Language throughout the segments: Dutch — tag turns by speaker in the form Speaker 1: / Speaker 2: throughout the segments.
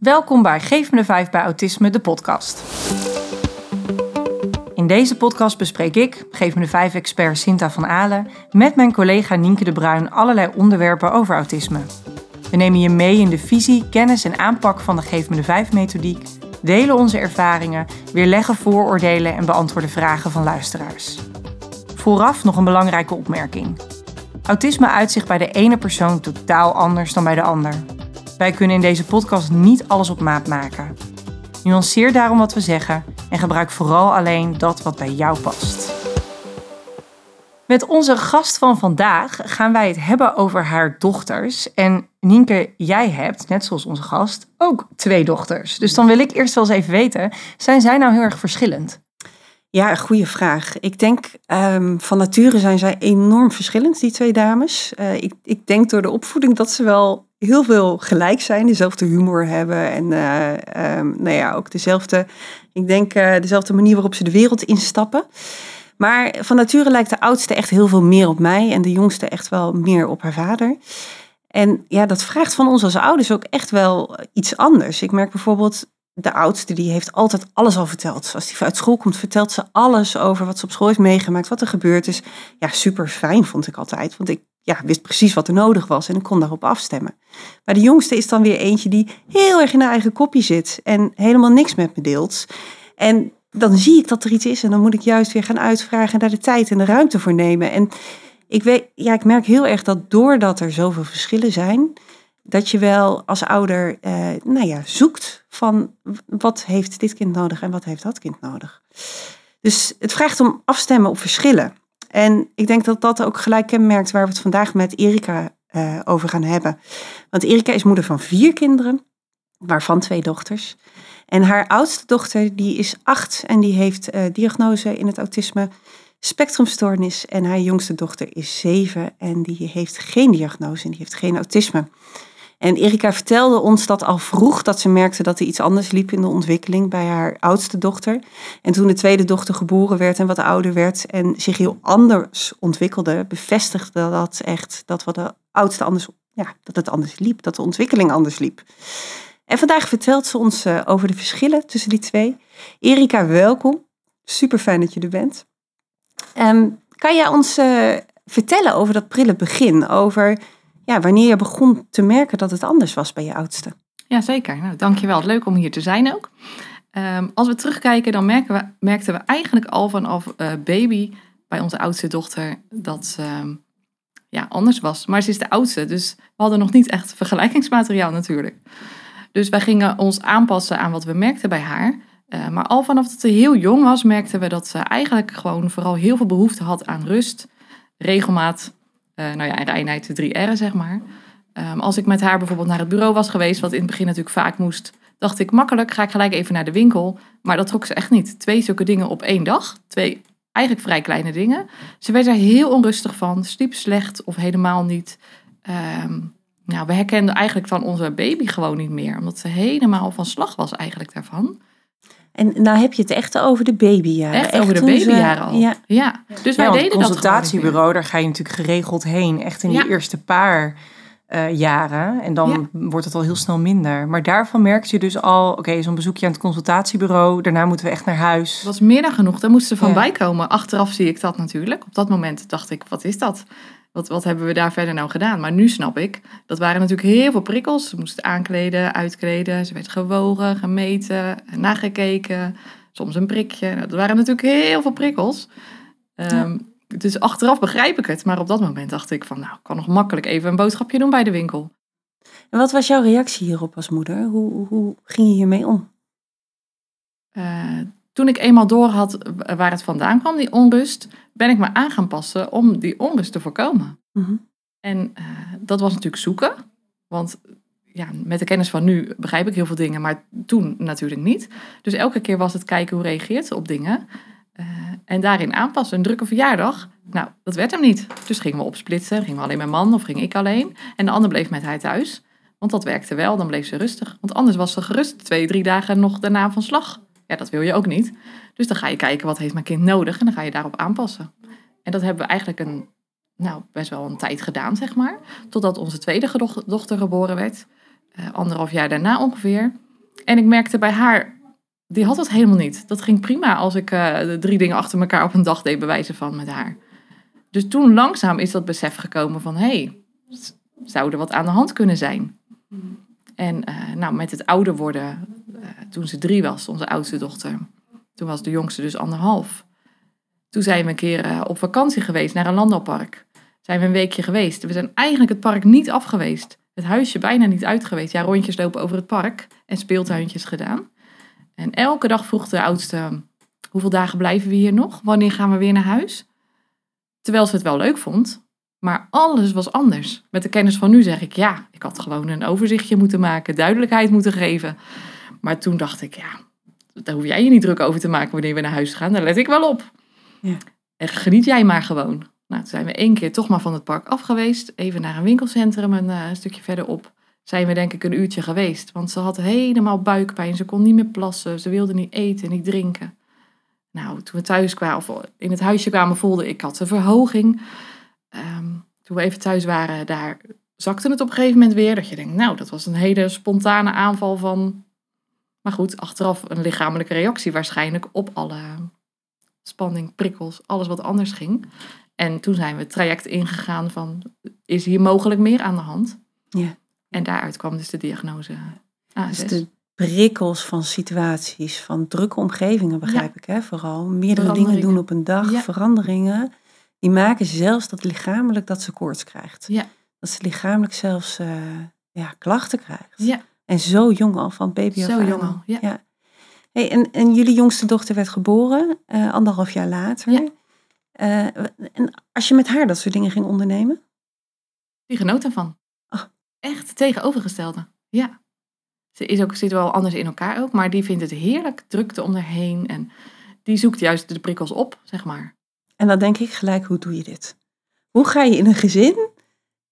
Speaker 1: Welkom bij Geef me de 5 bij Autisme, de podcast. In deze podcast bespreek ik, Geef me de 5 expert Sinta van Alen, met mijn collega Nienke de Bruin allerlei onderwerpen over autisme. We nemen je mee in de visie, kennis en aanpak van de Geef me de 5 methodiek, delen onze ervaringen, weerleggen vooroordelen en beantwoorden vragen van luisteraars. Vooraf nog een belangrijke opmerking. Autisme uitzicht bij de ene persoon totaal anders dan bij de ander. Wij kunnen in deze podcast niet alles op maat maken. Nuanceer daarom wat we zeggen en gebruik vooral alleen dat wat bij jou past. Met onze gast van vandaag gaan wij het hebben over haar dochters. En Nienke, jij hebt, net zoals onze gast, ook twee dochters. Dus dan wil ik eerst wel eens even weten, zijn zij nou heel erg verschillend?
Speaker 2: Ja, goede vraag. Ik denk um, van nature zijn zij enorm verschillend, die twee dames. Uh, ik, ik denk door de opvoeding dat ze wel heel veel gelijk zijn, dezelfde humor hebben en uh, um, nou ja, ook dezelfde, ik denk uh, dezelfde manier waarop ze de wereld instappen. Maar van nature lijkt de oudste echt heel veel meer op mij en de jongste echt wel meer op haar vader. En ja, dat vraagt van ons als ouders ook echt wel iets anders. Ik merk bijvoorbeeld de oudste, die heeft altijd alles al verteld. Als die uit school komt, vertelt ze alles over wat ze op school heeft meegemaakt, wat er gebeurd is. Ja, super fijn vond ik altijd, want ik ja, wist precies wat er nodig was en ik kon daarop afstemmen. Maar de jongste is dan weer eentje die heel erg in haar eigen kopje zit en helemaal niks met me deelt. En dan zie ik dat er iets is en dan moet ik juist weer gaan uitvragen en daar de tijd en de ruimte voor nemen. En ik, weet, ja, ik merk heel erg dat doordat er zoveel verschillen zijn, dat je wel als ouder eh, nou ja, zoekt van wat heeft dit kind nodig en wat heeft dat kind nodig. Dus het vraagt om afstemmen op verschillen. En ik denk dat dat ook gelijk kenmerkt waar we het vandaag met Erika uh, over gaan hebben. Want Erika is moeder van vier kinderen, waarvan twee dochters. En haar oudste dochter die is acht en die heeft uh, diagnose in het autisme spectrumstoornis. En haar jongste dochter is zeven en die heeft geen diagnose en die heeft geen autisme. En Erika vertelde ons dat al vroeg dat ze merkte dat er iets anders liep in de ontwikkeling bij haar oudste dochter. En toen de tweede dochter geboren werd en wat ouder werd en zich heel anders ontwikkelde, bevestigde dat echt dat wat de oudste anders, ja, dat het anders liep, dat de ontwikkeling anders liep. En vandaag vertelt ze ons uh, over de verschillen tussen die twee. Erika, welkom. Super fijn dat je er bent. Um, kan jij ons uh, vertellen over dat prille begin? Over ja, wanneer je begon te merken dat het anders was bij je oudste.
Speaker 3: Ja, zeker. Nou, dankjewel. Leuk om hier te zijn ook. Um, als we terugkijken, dan merken we, merkten we eigenlijk al vanaf uh, baby bij onze oudste dochter dat ze um, ja, anders was. Maar ze is de oudste, dus we hadden nog niet echt vergelijkingsmateriaal natuurlijk. Dus wij gingen ons aanpassen aan wat we merkten bij haar. Uh, maar al vanaf dat ze heel jong was, merkten we dat ze eigenlijk gewoon vooral heel veel behoefte had aan rust, regelmaat nou ja, en reinheid, de drie R'en, zeg maar. Um, als ik met haar bijvoorbeeld naar het bureau was geweest, wat in het begin natuurlijk vaak moest, dacht ik makkelijk, ga ik gelijk even naar de winkel. Maar dat trok ze echt niet. Twee zulke dingen op één dag. Twee eigenlijk vrij kleine dingen. Ze werd er heel onrustig van, sliep slecht of helemaal niet. Um, nou, we herkenden eigenlijk van onze baby gewoon niet meer, omdat ze helemaal van slag was eigenlijk daarvan.
Speaker 2: En nou heb je het echt over de babyjaren.
Speaker 3: Echt, echt over de babyjaren al. Ja. ja. Dus wij deden dat
Speaker 1: consultatiebureau, daar ga je natuurlijk geregeld heen. Echt in die eerste paar uh, jaren. En dan wordt het al heel snel minder. Maar daarvan merkte je dus al... Oké, zo'n bezoekje aan het consultatiebureau. Daarna moeten we echt naar huis.
Speaker 3: Dat was meer dan genoeg. Daar moesten ze van bijkomen. Achteraf zie ik dat natuurlijk. Op dat moment dacht ik, wat is dat? Wat, wat hebben we daar verder nou gedaan? Maar nu snap ik, dat waren natuurlijk heel veel prikkels. Ze moesten aankleden, uitkleden. Ze werd gewogen, gemeten, nagekeken. Soms een prikje. Dat waren natuurlijk heel veel prikkels. Um, Dus achteraf begrijp ik het. Maar op dat moment dacht ik van, nou, ik kan nog makkelijk even een boodschapje doen bij de winkel.
Speaker 2: En wat was jouw reactie hierop als moeder? Hoe, hoe ging je hiermee om?
Speaker 3: Uh, toen ik eenmaal door had waar het vandaan kwam, die onrust, ben ik me aan gaan passen om die onrust te voorkomen. Mm En uh, dat was natuurlijk zoeken. Want ja, met de kennis van nu begrijp ik heel veel dingen, maar toen natuurlijk niet. Dus elke keer was het kijken hoe reageert ze op dingen. Uh, en daarin aanpassen. Een drukke verjaardag, nou, dat werd hem niet. Dus gingen we opsplitsen. Gingen we alleen mijn man of ging ik alleen. En de ander bleef met hij thuis. Want dat werkte wel, dan bleef ze rustig. Want anders was ze gerust twee, drie dagen nog daarna van slag. Ja, dat wil je ook niet. Dus dan ga je kijken wat heeft mijn kind nodig en dan ga je daarop aanpassen. En dat hebben we eigenlijk een, nou, best wel een tijd gedaan, zeg maar. Totdat onze tweede dochter geboren werd. Uh, anderhalf jaar daarna ongeveer. en ik merkte bij haar, die had het helemaal niet. Dat ging prima als ik eh, de drie dingen achter elkaar op een dag deed bewijzen van met haar. Dus toen langzaam is dat besef gekomen van, hé, hey, zou er wat aan de hand kunnen zijn? En eh, nou, met het ouder worden, eh, toen ze drie was, onze oudste dochter, toen was de jongste dus anderhalf. Toen zijn we een keer eh, op vakantie geweest naar een landbouwpark. Zijn we een weekje geweest. We zijn eigenlijk het park niet af geweest. Het huisje bijna niet uit geweest. Ja, rondjes lopen over het park en speeltuintjes gedaan. En elke dag vroeg de oudste, hoeveel dagen blijven we hier nog? Wanneer gaan we weer naar huis? Terwijl ze het wel leuk vond. Maar alles was anders. Met de kennis van nu zeg ik, ja, ik had gewoon een overzichtje moeten maken, duidelijkheid moeten geven. Maar toen dacht ik, ja, daar hoef jij je niet druk over te maken wanneer we naar huis gaan. Daar let ik wel op.
Speaker 2: Ja.
Speaker 3: En geniet jij maar gewoon. Nou, toen zijn we één keer toch maar van het park af geweest. Even naar een winkelcentrum, een eh, stukje verderop. Zijn we denk ik een uurtje geweest. Want ze had helemaal buikpijn. Ze kon niet meer plassen. Ze wilde niet eten, niet drinken. Nou, toen we thuis kwamen, of in het huisje kwamen, voelde ik had een verhoging. Ehm, toen we even thuis waren, daar zakte het op een gegeven moment weer. Dat je denkt, nou, dat was een hele spontane aanval van... Maar goed, achteraf een lichamelijke reactie waarschijnlijk op alle spanning, prikkels, alles wat anders ging. En toen zijn we het traject ingegaan van, is hier mogelijk meer aan de hand?
Speaker 2: Ja.
Speaker 3: En daaruit kwam dus de diagnose ASS.
Speaker 2: Dus de prikkels van situaties, van drukke omgevingen, begrijp ik hè, vooral. Meerdere dingen doen op een dag,
Speaker 3: Ja.
Speaker 2: veranderingen. Die maken zelfs dat lichamelijk dat ze koorts krijgt.
Speaker 3: Ja.
Speaker 2: Dat ze lichamelijk zelfs eh, ja, klachten krijgt.
Speaker 3: Ja,
Speaker 2: En zo jong al, van baby af
Speaker 3: zo jong
Speaker 2: al.
Speaker 3: Ja.
Speaker 2: Hey, en, en jullie jongste dochter werd geboren, eh, anderhalf jaar later.
Speaker 3: Ja.
Speaker 2: Eh, en als je met haar dat soort dingen ging ondernemen?
Speaker 3: Die genoot ervan.
Speaker 2: Ah.
Speaker 3: Echt tegenovergestelde. Ja. Ze is ook, zit wel anders in elkaar ook, maar die vindt het heerlijk, drukte om haar heen. En die zoekt juist de prikkels op, zeg maar.
Speaker 2: En dan denk ik gelijk, hoe doe je dit? Hoe ga je in een gezin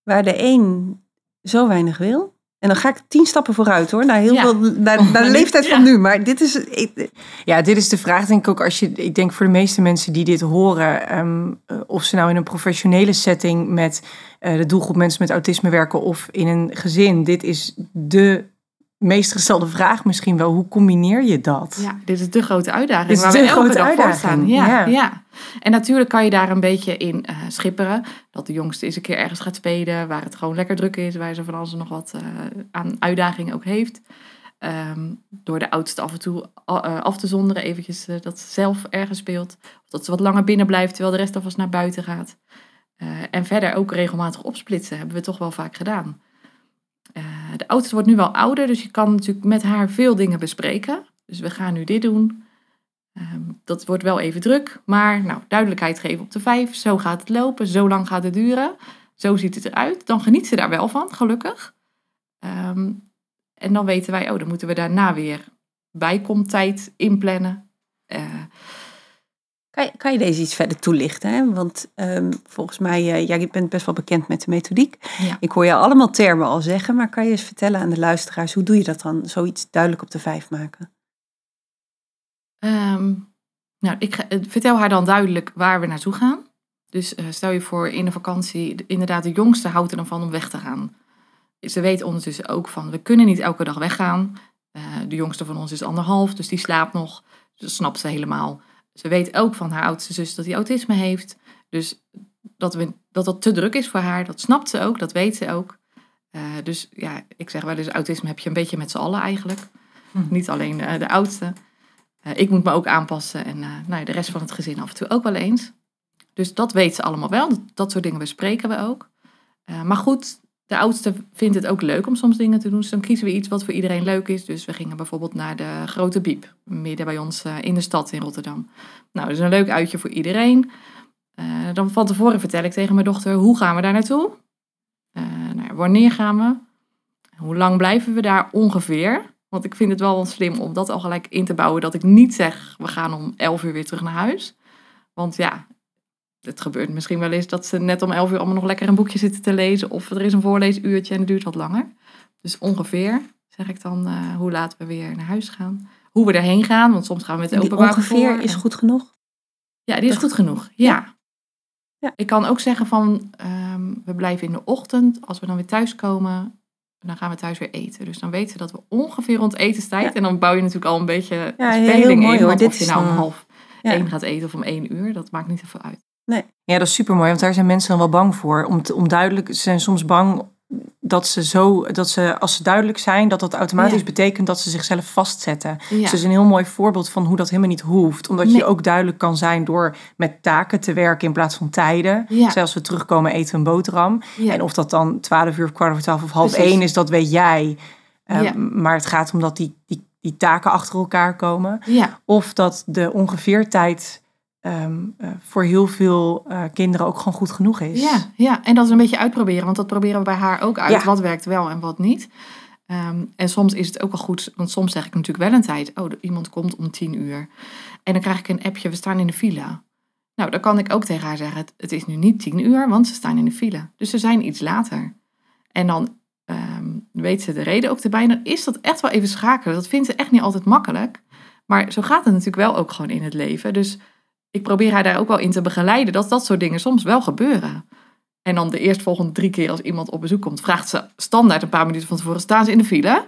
Speaker 2: waar de een zo weinig wil? En dan ga ik tien stappen vooruit hoor, naar, heel
Speaker 3: Ja.
Speaker 2: veel, naar, naar de leeftijd van
Speaker 3: Ja.
Speaker 2: nu. Maar dit is, ik-
Speaker 1: Ja, dit is de vraag denk ik ook als je, ik denk voor de meeste mensen die dit horen, ehm, eh, of ze nou in een professionele setting met eh, de doelgroep mensen met autisme werken of in een gezin, dit is de meest gestelde vraag misschien wel. Hoe combineer je dat?
Speaker 3: Ja, dit is de grote uitdaging
Speaker 1: Dit is
Speaker 3: waar
Speaker 1: de
Speaker 3: we elke dag voor
Speaker 1: uitdaging,
Speaker 3: staan. Ja,
Speaker 1: ja.
Speaker 3: ja. En natuurlijk kan je daar een beetje in eh, schipperen. Dat de jongste eens een keer ergens gaat spelen, waar het gewoon lekker druk is, waar ze van alles nog wat eh, aan uitdaging ook heeft. Ehm, door de oudste af en toe eh, af te zonderen, eventjes dat ze zelf ergens speelt. Of dat ze wat langer binnen blijft, terwijl de rest alvast naar buiten gaat. En verder ook regelmatig opsplitsen, hebben we toch wel vaak gedaan. Eh, de oudste wordt nu wel ouder, dus je kan natuurlijk met haar veel dingen bespreken. Dus we gaan nu dit doen. Ehm, dat wordt wel even druk, maar nou, duidelijkheid geven op de vijf. Zo gaat het lopen, zo lang gaat het duren. Zo ziet het eruit. Dan geniet ze daar wel van, gelukkig. Ehm, en dan weten wij, oh, dan moeten we daarna weer bijkomtijd inplannen. Eh,
Speaker 2: kan, je, kan je deze iets verder toelichten? Hè? Want ehm, volgens mij, jij bent best wel bekend met de methodiek.
Speaker 3: ja.
Speaker 2: Ik hoor je allemaal termen al zeggen, maar kan je eens vertellen aan de luisteraars, hoe doe je dat dan? Zoiets duidelijk op de vijf maken.
Speaker 3: Ehm, nou, ik ga- eh, vertel haar dan duidelijk waar we naartoe gaan. Dus eh, stel je voor in de vakantie, de- inderdaad, de jongste houdt er dan van om weg te gaan. Ze weet ondertussen ook van, we kunnen niet elke dag weggaan. De jongste van ons is anderhalf, dus die slaapt nog. Dus dat snapt ze helemaal. Ze weet ook van haar oudste zus dat hij autisme heeft. Dus dat, we, dat dat te druk is voor haar, dat snapt ze ook, dat weet ze ook. Eh, dus ja, ik zeg wel eens, autisme heb je een beetje met z'n allen eigenlijk.
Speaker 1: Hm.
Speaker 3: Niet alleen eh, de oudste. Eh, ik moet me ook aanpassen en nou, ja, de rest van het gezin af en toe ook wel eens. Dus dat weet ze allemaal wel. Dat, dat soort dingen bespreken we ook. Maar goed, de oudste vindt het ook leuk om soms dingen te doen. Dus dan kiezen we iets wat voor iedereen leuk is. Dus we gingen bijvoorbeeld naar de Grote Biep. Midden bij ons eh, in de stad in Rotterdam. Nou, dat is een leuk uitje voor iedereen. Eh, dan van tevoren vertel ik tegen mijn dochter, hoe gaan we daar naartoe? Eh, nou, wanneer gaan we? Hoe lang blijven we daar ongeveer? Want ik vind het wel slim om dat al gelijk in te bouwen. Dat ik niet zeg, we gaan om 11 uur weer terug naar huis. Want ja, het gebeurt misschien wel eens dat ze net om 11 uur allemaal nog lekker een boekje zitten te lezen. Of er is een voorleesuurtje en het duurt wat langer. Dus ongeveer zeg ik dan eh, hoe laat we weer naar huis gaan. Hoe we erheen gaan, want soms gaan we met
Speaker 2: Die
Speaker 3: openbaar
Speaker 2: ongeveer is goed genoeg.
Speaker 3: ja, die is goed genoeg. Ja.
Speaker 2: Ja.
Speaker 3: Ik kan ook zeggen van, ehm, we blijven in de ochtend, als we dan weer thuiskomen, dan gaan we thuis weer eten. Dus dan weten we dat we ongeveer rond etenstijd...
Speaker 2: Ja.
Speaker 3: en dan bouw je natuurlijk al een beetje
Speaker 2: Ja, heel
Speaker 3: speling
Speaker 2: mooi,
Speaker 3: in.
Speaker 2: hoor.
Speaker 3: Want
Speaker 2: Dit
Speaker 3: of je nou om half één gaat eten of om één uur, dat maakt niet zoveel uit.
Speaker 1: Ja, dat is super mooi, want daar zijn mensen dan wel bang voor. Om, te- om duidelijk, ze zijn soms bang dat ze zo, dat ze, als ze duidelijk zijn, dat dat automatisch
Speaker 2: Ja.
Speaker 1: betekent dat ze zichzelf vastzetten.
Speaker 3: Ja.
Speaker 1: Dus is een heel mooi voorbeeld van hoe dat helemaal niet hoeft. Omdat
Speaker 3: Nee.
Speaker 1: je ook duidelijk kan zijn door met taken te werken in plaats van tijden.
Speaker 3: Ja.
Speaker 1: Zelfs we terugkomen eten een boterham. En of dat dan 12 uur, kwart over 12 of half
Speaker 3: Precies.
Speaker 1: één is, dat weet jij. Eh,
Speaker 3: Ja.
Speaker 1: Maar het gaat om dat die, die, die taken achter elkaar komen. Of dat de ongeveertijd ehm, eh, voor heel veel eh, kinderen ook gewoon goed genoeg is.
Speaker 3: Ja, ja, en dat is een beetje uitproberen, want dat proberen we bij haar ook uit.
Speaker 1: Ja.
Speaker 3: Wat werkt wel en wat niet. Ehm, en soms is het ook wel goed, want soms zeg ik natuurlijk wel een tijd. Oh, iemand komt om tien uur. En dan krijg ik een appje, we staan in de file. Nou, dan kan ik ook tegen haar zeggen, het, het is nu niet tien uur, want ze staan in de file. Dus ze zijn iets later. En dan ehm, weet ze de reden ook erbij. Dan is dat echt wel even schakelen. Dat vindt ze echt niet altijd makkelijk. Maar zo gaat het natuurlijk wel ook gewoon in het leven. Dus ik probeer haar daar ook wel in te begeleiden dat dat soort dingen soms wel gebeuren. En dan de eerstvolgende drie keer als iemand op bezoek komt, vraagt ze standaard een paar minuten van tevoren, staan ze in de file?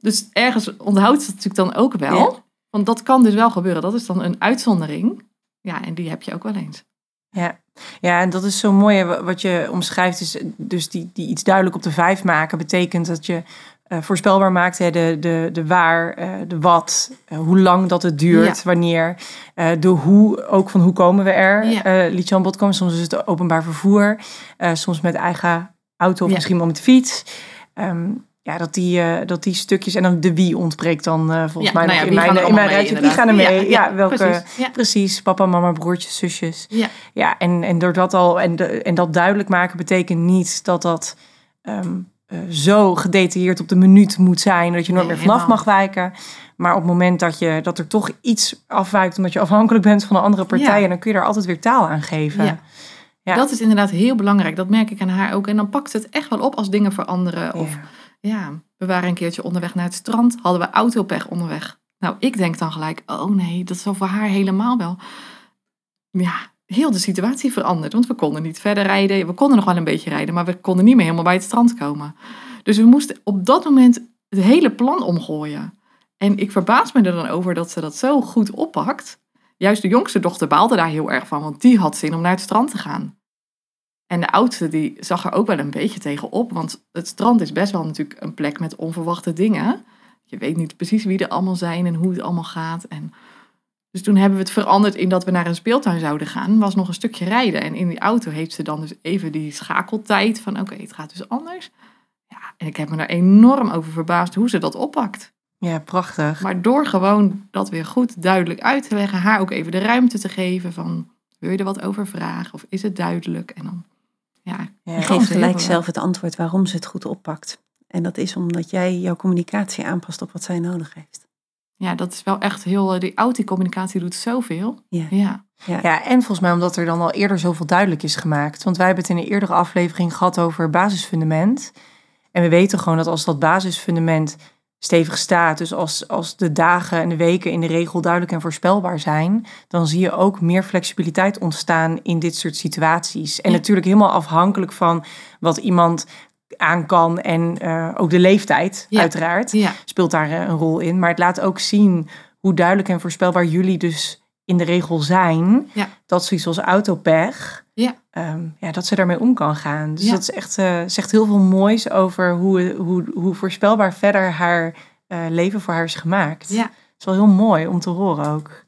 Speaker 3: Dus ergens onthoudt ze het natuurlijk dan ook wel.
Speaker 2: Ja.
Speaker 3: Want dat kan dus wel gebeuren. Dat is dan een uitzondering. Ja, en die heb je ook wel eens.
Speaker 1: Ja. ja, en dat is zo mooi hè, wat je omschrijft. Is dus die, die iets duidelijk op de vijf maken betekent dat je eh, voorspelbaar maakt hè, de, de, de waar, eh, de wat, eh, hoe lang dat het duurt,
Speaker 3: Ja.
Speaker 1: wanneer, de hoe, ook van hoe komen we er.
Speaker 3: Ja.
Speaker 1: liet je aan bod komen. Soms is het openbaar vervoer, soms met eigen auto of
Speaker 3: Ja.
Speaker 1: misschien wel met de fiets. Ehm, ja, dat die, dat die stukjes en dan de wie ontbreekt dan volgens mij
Speaker 3: nou
Speaker 1: in mijn, in mijn rijtje. Wie gaan er mee? Ja, welke,
Speaker 3: precies. Ja.
Speaker 1: Precies, papa, mama, broertjes, zusjes.
Speaker 3: Ja.
Speaker 1: Ja, en, en door dat al en, de, en dat duidelijk maken betekent niet dat dat ehm, eh, zo gedetailleerd op de minuut moet zijn dat je nooit
Speaker 3: Nee,
Speaker 1: meer vanaf
Speaker 3: helemaal.
Speaker 1: mag wijken. Maar op het moment dat, je, dat er toch iets afwijkt omdat je afhankelijk bent van een andere partij,
Speaker 3: Ja.
Speaker 1: dan kun je daar altijd weer taal aan geven.
Speaker 3: Ja.
Speaker 1: Ja.
Speaker 3: Dat is inderdaad heel belangrijk. Dat merk ik aan haar ook. En dan pakt het echt wel op als dingen veranderen. Of
Speaker 1: Ja.
Speaker 3: ja, we waren een keertje onderweg naar het strand. Hadden we autopech onderweg. Nou, ik denk dan gelijk, oh nee, dat is voor haar helemaal wel. Ja, heel de situatie veranderd. Want we konden niet verder rijden. We konden nog wel een beetje rijden, maar we konden niet meer helemaal bij het strand komen. Dus we moesten op dat moment het hele plan omgooien. En ik verbaas me er dan over dat ze dat zo goed oppakt. Juist de jongste dochter baalde daar heel erg van, want die had zin om naar het strand te gaan. En de oudste die zag er ook wel een beetje tegen op, want het strand is best wel natuurlijk een plek met onverwachte dingen. Je weet niet precies wie er allemaal zijn en hoe het allemaal gaat. En dus toen hebben we het veranderd in dat we naar een speeltuin zouden gaan. Was nog een stukje rijden. En in die auto heeft ze dan dus even die schakeltijd van oké, het gaat dus anders. Ja, en ik heb me daar enorm over verbaasd hoe ze dat oppakt.
Speaker 1: ja, prachtig.
Speaker 3: Maar door gewoon dat weer goed duidelijk uit te leggen, haar ook even de ruimte te geven van wil je er wat over vragen of is het duidelijk? En dan ja,
Speaker 1: Ja.
Speaker 3: Heel
Speaker 2: gelijk zelf het antwoord waarom ze het goed oppakt. En dat is omdat jij jouw communicatie aanpast op wat zij nodig heeft.
Speaker 3: Ja, dat is wel echt heel. Die auto-communicatie doet zoveel.
Speaker 2: Ja.
Speaker 3: Ja,
Speaker 1: Ja, en volgens mij omdat er dan al eerder zoveel duidelijk is gemaakt. Want wij hebben het in een eerdere aflevering gehad over basisfundament. En we weten gewoon dat als dat basisfundament stevig staat, dus als, als de dagen en de weken in de regel duidelijk en voorspelbaar zijn, dan zie je ook meer flexibiliteit ontstaan in dit soort situaties. En
Speaker 3: Ja.
Speaker 1: natuurlijk helemaal afhankelijk van wat iemand aan kan en eh, ook de leeftijd,
Speaker 3: Ja.
Speaker 1: uiteraard
Speaker 3: ja,
Speaker 1: speelt daar eh, een rol in. Maar het laat ook zien hoe duidelijk en voorspelbaar jullie dus in de regel zijn.
Speaker 3: Ja.
Speaker 1: Dat zoiets als autopech,
Speaker 3: Ja.
Speaker 1: ehm, ja, dat ze daarmee om kan gaan. Dus
Speaker 3: Ja.
Speaker 1: dat is echt, eh, zegt heel veel moois over hoe, hoe, hoe voorspelbaar verder haar leven voor haar is gemaakt.
Speaker 3: ja.
Speaker 1: Het is wel heel mooi om te horen ook.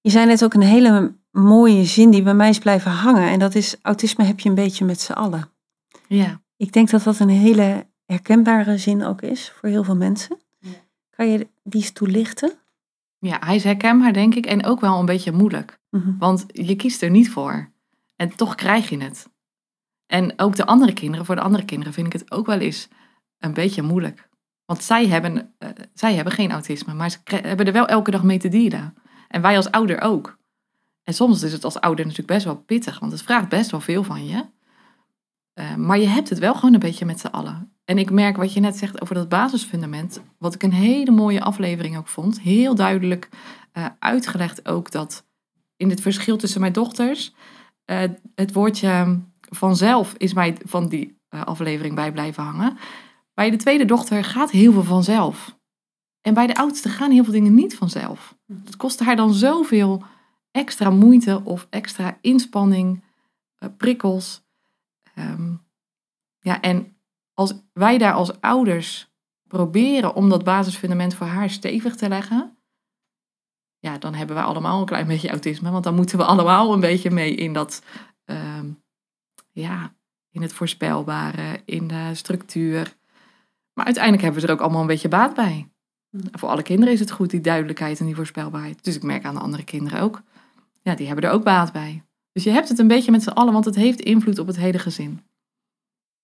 Speaker 2: Je zei net ook een hele mooie zin die bij mij is blijven hangen. En dat is, autisme heb je een beetje met z'n allen.
Speaker 3: Ja.
Speaker 2: Ik denk dat dat een hele herkenbare zin ook is voor heel veel mensen.
Speaker 3: Ja.
Speaker 2: Kan je die eens toelichten?
Speaker 3: Ja, hij is herkenbaar, denk ik, en ook wel een beetje moeilijk.
Speaker 2: Mhm.
Speaker 3: Want je kiest er niet voor. En toch krijg je het. En ook de andere kinderen, voor de andere kinderen vind ik het ook wel eens een beetje moeilijk. Want zij hebben, eh, zij hebben geen autisme, maar ze hebben er wel elke dag mee te dealen. En wij als ouder ook. En soms is het als ouder natuurlijk best wel pittig, want het vraagt best wel veel van je. Eh, maar je hebt het wel gewoon een beetje met z'n allen. En ik merk wat je net zegt over dat basisfundament, wat ik een hele mooie aflevering ook vond. Heel duidelijk eh, uitgelegd ook dat in het verschil tussen mijn dochters, eh, het woordje vanzelf is mij van die aflevering bij blijven hangen. Bij de tweede dochter gaat heel veel vanzelf. En bij de oudste gaan heel veel dingen niet vanzelf. Het kost haar dan zoveel extra moeite of extra inspanning, prikkels. Ehm, ja, en als wij daar als ouders proberen om dat basisfundament voor haar stevig te leggen, ja, dan hebben we allemaal een klein beetje autisme. Want dan moeten we allemaal een beetje mee in dat, ehm, ja, in het voorspelbare, in de structuur. Maar uiteindelijk hebben we er ook allemaal een beetje baat bij. Voor alle kinderen is het goed, die duidelijkheid en die voorspelbaarheid. Dus ik merk aan de andere kinderen ook. Ja, die hebben er ook baat bij. Dus je hebt het een beetje met z'n allen, want het heeft invloed op het hele gezin.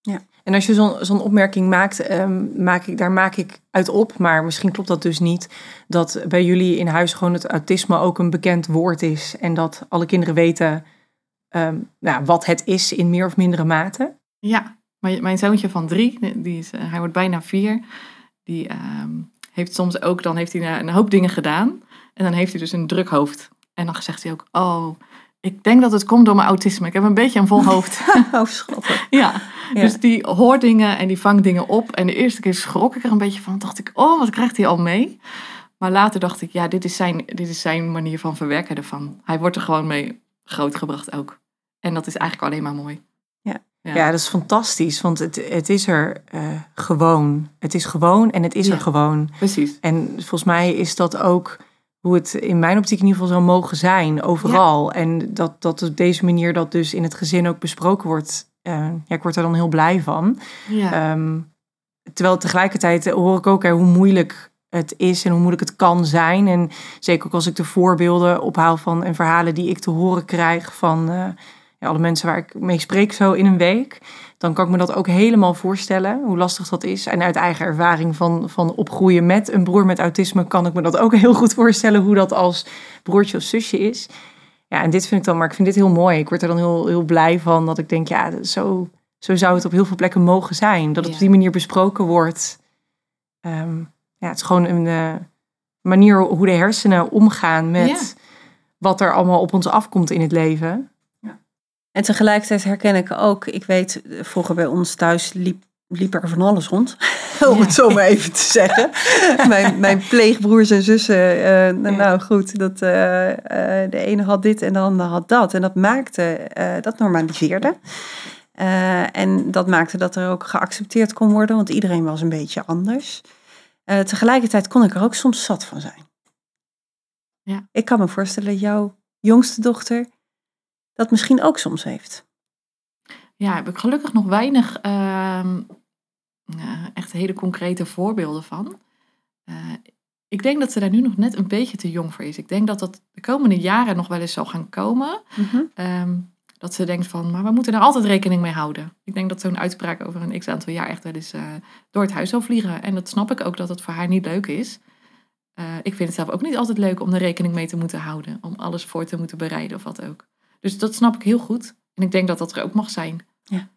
Speaker 1: Ja, en als je zo'n zo'n opmerking maakt, ehm, maak ik, daar maak ik uit op, maar misschien klopt dat dus niet, dat bij jullie in huis gewoon het autisme ook een bekend woord is en dat alle kinderen weten ehm, ja, wat het is in meer of mindere mate.
Speaker 3: Ja, mijn, mijn zoontje van drie, die is, hij wordt bijna vier, die ehm, heeft soms ook, dan heeft hij een hoop dingen gedaan en dan heeft hij dus een druk hoofd. En dan zegt hij ook, oh, ik denk dat het komt door mijn autisme. Ik heb een beetje een vol hoofd.
Speaker 2: Schattig.
Speaker 3: ja. dus die hoort dingen en die vangt dingen op. En de eerste keer schrok ik er een beetje van. Dacht ik, oh, wat krijgt hij al mee? Maar later dacht ik, ja, dit is zijn, dit is zijn manier van verwerken ervan. Hij wordt er gewoon mee grootgebracht ook. En dat is eigenlijk alleen maar mooi.
Speaker 1: Ja, ja. ja dat is fantastisch. Want het, het is er uh, gewoon. Het is gewoon en het is
Speaker 3: Ja.
Speaker 1: er gewoon.
Speaker 3: Precies.
Speaker 1: En volgens mij is dat ook hoe het in mijn optiek in ieder geval zou mogen zijn, overal. En dat, dat op deze manier dat dus in het gezin ook besproken wordt. eh, ja, ik word er dan heel blij van.
Speaker 3: Ja.
Speaker 1: Ehm, terwijl tegelijkertijd hoor ik ook hè, hoe moeilijk het is en hoe moeilijk het kan zijn. En zeker ook als ik de voorbeelden ophaal van en verhalen die ik te horen krijg van eh, ja, alle mensen waar ik mee spreek zo in een week. Dan kan ik me dat ook helemaal voorstellen, hoe lastig dat is. En uit eigen ervaring van, van opgroeien met een broer met autisme kan ik me dat ook heel goed voorstellen hoe dat als broertje of zusje is. Ja, en dit vind ik dan, maar ik vind dit heel mooi. Ik word er dan heel, heel blij van dat ik denk, ja, zo, zo zou het op heel veel plekken mogen zijn. Dat het
Speaker 3: Ja.
Speaker 1: op die manier besproken wordt. Ehm, ja, het is gewoon een eh, manier hoe de hersenen omgaan met wat er allemaal op ons afkomt in het leven.
Speaker 2: En tegelijkertijd herken ik ook, ik weet, vroeger bij ons thuis liep, liep er van alles rond. Om het zo maar even te zeggen. mijn, mijn pleegbroers en zussen, eh, nou, goed, dat, eh, eh, de ene had dit en de andere had dat. En dat maakte, dat normaliseerde. En dat maakte dat er ook geaccepteerd kon worden, want iedereen was een beetje anders. Tegelijkertijd kon ik er ook soms zat van zijn.
Speaker 3: Ja.
Speaker 2: Ik kan me voorstellen dat jouw jongste dochter dat misschien ook soms heeft.
Speaker 3: Ja, heb ik gelukkig nog weinig ehm, echt hele concrete voorbeelden van. Eh, ik denk dat ze daar nu nog net een beetje te jong voor is. Ik denk dat dat de komende jaren nog wel eens zal gaan komen. Ehm, dat ze denkt van, maar we moeten daar altijd rekening mee houden. Ik denk dat zo'n uitspraak over een x aantal jaar echt wel eens eh, door het huis zal vliegen. En dat snap ik ook dat het voor haar niet leuk is. Eh, ik vind het zelf ook niet altijd leuk om er rekening mee te moeten houden. Om alles voor te moeten bereiden of wat ook. Dus dat snap ik heel goed. En ik denk dat dat er ook mag zijn.
Speaker 2: Ja.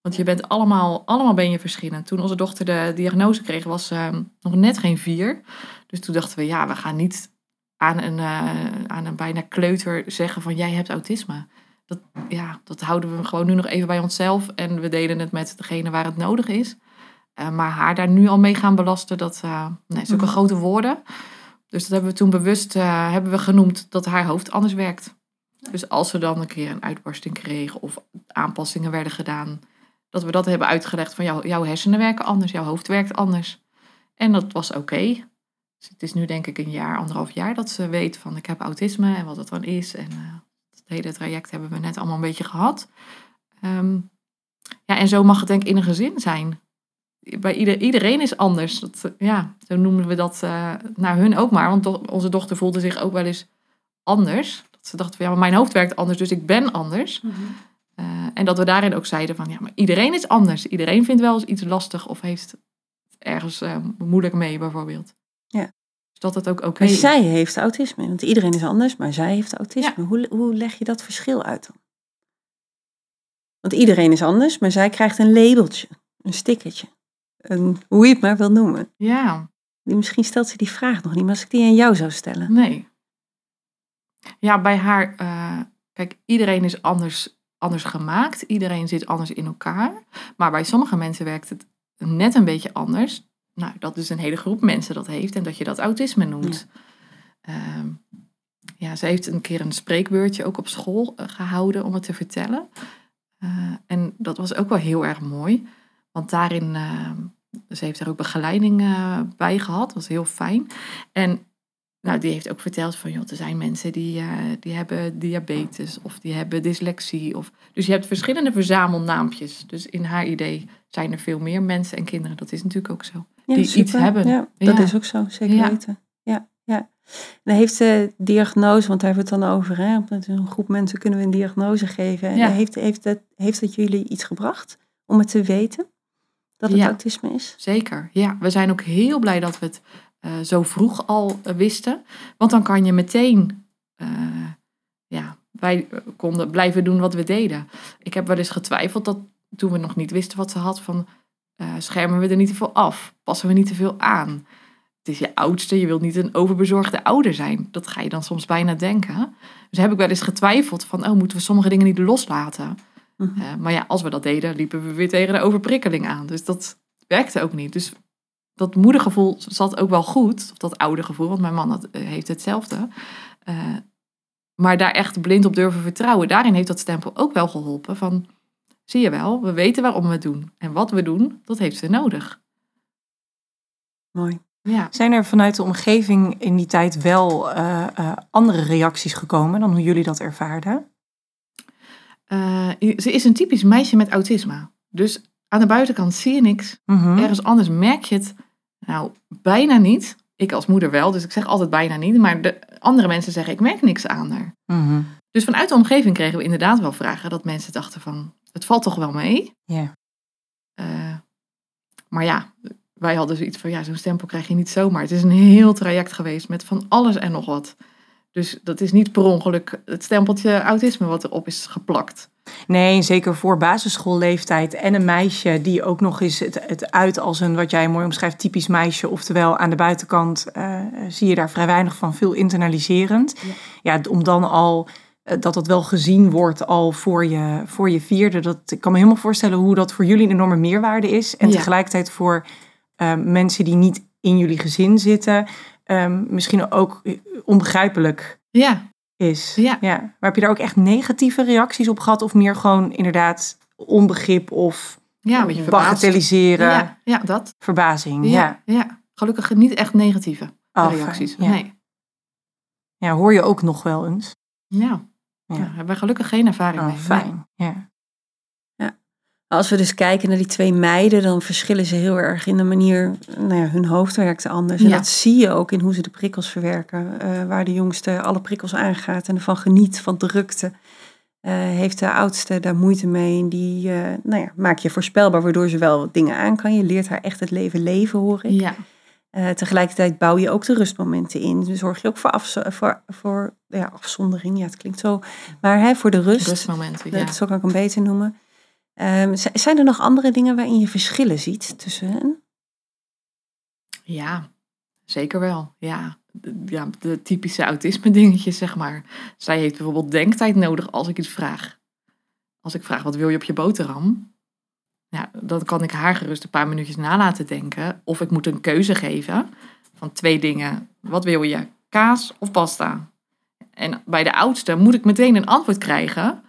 Speaker 3: Want je bent allemaal, allemaal ben je verschillend. Toen onze dochter de diagnose kreeg, was ze nog net geen vier. Dus toen dachten we, ja, we gaan niet aan een, eh, aan een bijna kleuter zeggen van jij hebt autisme. Dat, ja, dat houden we gewoon nu nog even bij onszelf. En we delen het met degene waar het nodig is. Eh, maar haar daar nu al mee gaan belasten, dat uh, nee, zulke
Speaker 2: Mhm.
Speaker 3: grote woorden. Dus dat hebben we toen bewust eh, hebben we genoemd dat haar hoofd anders werkt. Dus als ze dan een keer een uitbarsting kreeg of aanpassingen werden gedaan, dat we dat hebben uitgelegd van jou, jouw hersenen werken anders, jouw hoofd werkt anders. En dat was oké. Dus het is nu denk ik een jaar, anderhalf jaar dat ze weet van ik heb autisme en wat het dan is. En uh, het hele traject hebben we net allemaal een beetje gehad. Um, ja, en zo mag het denk ik in een gezin zijn. Bij ieder, iedereen is anders. Dat, ja, zo noemen we dat uh, naar hun ook maar. Want onze dochter voelde zich ook wel eens anders. Ze dacht van ja, maar mijn hoofd werkt anders, dus ik ben anders. Mm -hmm. uh, en dat we daarin ook zeiden van ja, maar iedereen is anders. Iedereen vindt wel eens iets lastig of heeft ergens uh, moeilijk mee bijvoorbeeld.
Speaker 2: Ja.
Speaker 3: Dus dat het ook oké
Speaker 2: okay
Speaker 3: is.
Speaker 2: zij heeft autisme, want iedereen is anders, maar zij heeft autisme. Ja. Hoe, hoe leg je dat verschil uit dan? Want iedereen is anders, maar zij krijgt een labeltje, een stickertje. Een, hoe je het maar wil noemen.
Speaker 3: Ja.
Speaker 2: Misschien stelt ze die vraag nog niet, maar als ik die aan jou zou stellen.
Speaker 3: Nee. Ja, bij haar, uh, kijk, iedereen is anders anders gemaakt. Iedereen zit anders in elkaar. Maar bij sommige mensen werkt het net een beetje anders. Nou, dat dus een hele groep mensen dat heeft en dat je dat autisme noemt. Ja, ja ze heeft een keer een spreekbeurtje ook op school eh, gehouden om het te vertellen. Uh, en dat was ook wel heel erg mooi. Want daarin, uh, ze heeft er ook begeleiding uh, bij gehad. Dat was heel fijn. En nou, die heeft ook verteld van, joh, er zijn mensen die, die hebben diabetes of die hebben dyslexie. Of, dus je hebt verschillende verzamelnaampjes. Dus in haar idee zijn er veel meer mensen en kinderen. Dat is natuurlijk ook zo.
Speaker 2: Ja,
Speaker 3: die
Speaker 2: super.
Speaker 3: iets hebben.
Speaker 2: Ja, dat is ook zo, zeker
Speaker 3: Ja.
Speaker 2: weten. Ja, ja. En dan heeft de diagnose, want daar hebben we het dan over, hè? met een groep mensen kunnen we een diagnose geven.
Speaker 3: Ja.
Speaker 2: Heeft, heeft, heeft het jullie iets gebracht om het te weten dat het autisme is?
Speaker 3: Zeker, ja. We zijn ook heel blij dat we het eh, zo vroeg al eh, wisten. Want dan kan je meteen, eh, ja, wij konden blijven doen wat we deden. Ik heb wel eens getwijfeld dat toen we nog niet wisten wat ze had, van schermen we er niet te veel af? Passen we niet te veel aan? Het is je oudste, je wilt niet een overbezorgde ouder zijn. Dat ga je dan soms bijna denken. Dus heb ik wel eens getwijfeld van, oh, moeten we sommige dingen niet loslaten?
Speaker 2: Mhm.
Speaker 3: Maar ja, als we dat deden, liepen we weer tegen de overprikkeling aan. Dus dat werkte ook niet. Dus dat moedergevoel zat ook wel goed. Of dat oude gevoel, want mijn man had, eh, heeft hetzelfde. Eh, maar daar echt blind op durven vertrouwen. Daarin heeft dat stempel ook wel geholpen. Van, zie je wel, we weten waarom we het doen. En wat we doen, dat heeft ze nodig.
Speaker 2: Mooi.
Speaker 3: Ja,
Speaker 1: Zijn er vanuit de omgeving in die tijd wel eh, andere reacties gekomen dan hoe jullie dat ervaarden?
Speaker 3: Ze is een typisch meisje met autisme. Dus aan de buitenkant zie je niks.
Speaker 1: Mhm.
Speaker 3: Ergens anders merk je het nou bijna niet. Ik als moeder wel, dus ik zeg altijd bijna niet. Maar de andere mensen zeggen, ik merk niks aan haar.
Speaker 1: Mhm.
Speaker 3: Dus vanuit de omgeving kregen we inderdaad wel vragen dat mensen dachten van, het valt toch wel mee?
Speaker 1: Ja.
Speaker 3: Eh, maar ja, wij hadden zoiets van, ja, zo'n stempel krijg je niet zomaar. Het is een heel traject geweest met van alles en nog wat. Dus dat is niet per ongeluk het stempeltje autisme wat erop is geplakt.
Speaker 1: Nee, zeker voor basisschoolleeftijd en een meisje die ook nog eens het, het uit als een, wat jij mooi omschrijft, typisch meisje. Oftewel aan de buitenkant eh, zie je daar vrij weinig van, veel internaliserend.
Speaker 3: Ja.
Speaker 1: Ja, om dan al, eh, dat dat wel gezien wordt al voor je, voor je vierde. Dat, ik kan me helemaal voorstellen hoe dat voor jullie een enorme meerwaarde is. En
Speaker 3: Ja.
Speaker 1: tegelijkertijd voor eh, mensen die niet in jullie gezin zitten, eh, misschien ook onbegrijpelijk
Speaker 3: Ja,
Speaker 1: is.
Speaker 3: Ja.
Speaker 1: Maar heb je daar ook echt negatieve reacties op gehad? Of meer gewoon inderdaad onbegrip of
Speaker 3: ja een beetje verbaasd.
Speaker 1: bagatelliseren,
Speaker 3: Ja, ja, dat.
Speaker 1: verbazing? Ja.
Speaker 3: Ja, ja. Gelukkig niet echt negatieve
Speaker 1: Oh,
Speaker 3: reacties.
Speaker 1: fijn. Ja.
Speaker 3: Nee.
Speaker 1: ja, hoor je ook nog wel eens.
Speaker 3: Ja.
Speaker 1: Ja.
Speaker 3: Ja. Daar hebben we gelukkig geen ervaring
Speaker 1: Oh,
Speaker 3: mee.
Speaker 1: fijn. Ja.
Speaker 2: Als we dus kijken naar die twee meiden, dan verschillen ze heel erg in de manier, nou ja, hun hoofd werkt anders. En
Speaker 3: Ja.
Speaker 2: dat zie je ook in hoe ze de prikkels verwerken. Eh, waar de jongste alle prikkels aangaat en ervan geniet, van drukte. eh, heeft de oudste daar moeite mee. En die eh, nou ja, maak je voorspelbaar, waardoor ze wel dingen aan kan. Je leert haar echt het leven leven, hoor ik.
Speaker 3: Ja,
Speaker 2: tegelijkertijd bouw je ook de rustmomenten in. Dus zorg je ook voor, voor, voor ja, afzondering. Ja, het klinkt zo. Maar hè, voor de rust.
Speaker 3: rustmomenten. Ja.
Speaker 2: Dat zo kan ik hem beter noemen. Ehm, zijn er nog andere dingen waarin je verschillen ziet tussen hen?
Speaker 3: ja, zeker wel. Ja. De, ja, de typische autisme dingetjes, zeg maar. Zij heeft bijvoorbeeld denktijd nodig als ik iets vraag. Als ik vraag, wat wil je op je boterham? Ja, dan kan ik haar gerust een paar minuutjes na laten denken. Of ik moet een keuze geven van twee dingen. Wat wil je? Kaas of pasta? En bij de oudste moet ik meteen een antwoord krijgen.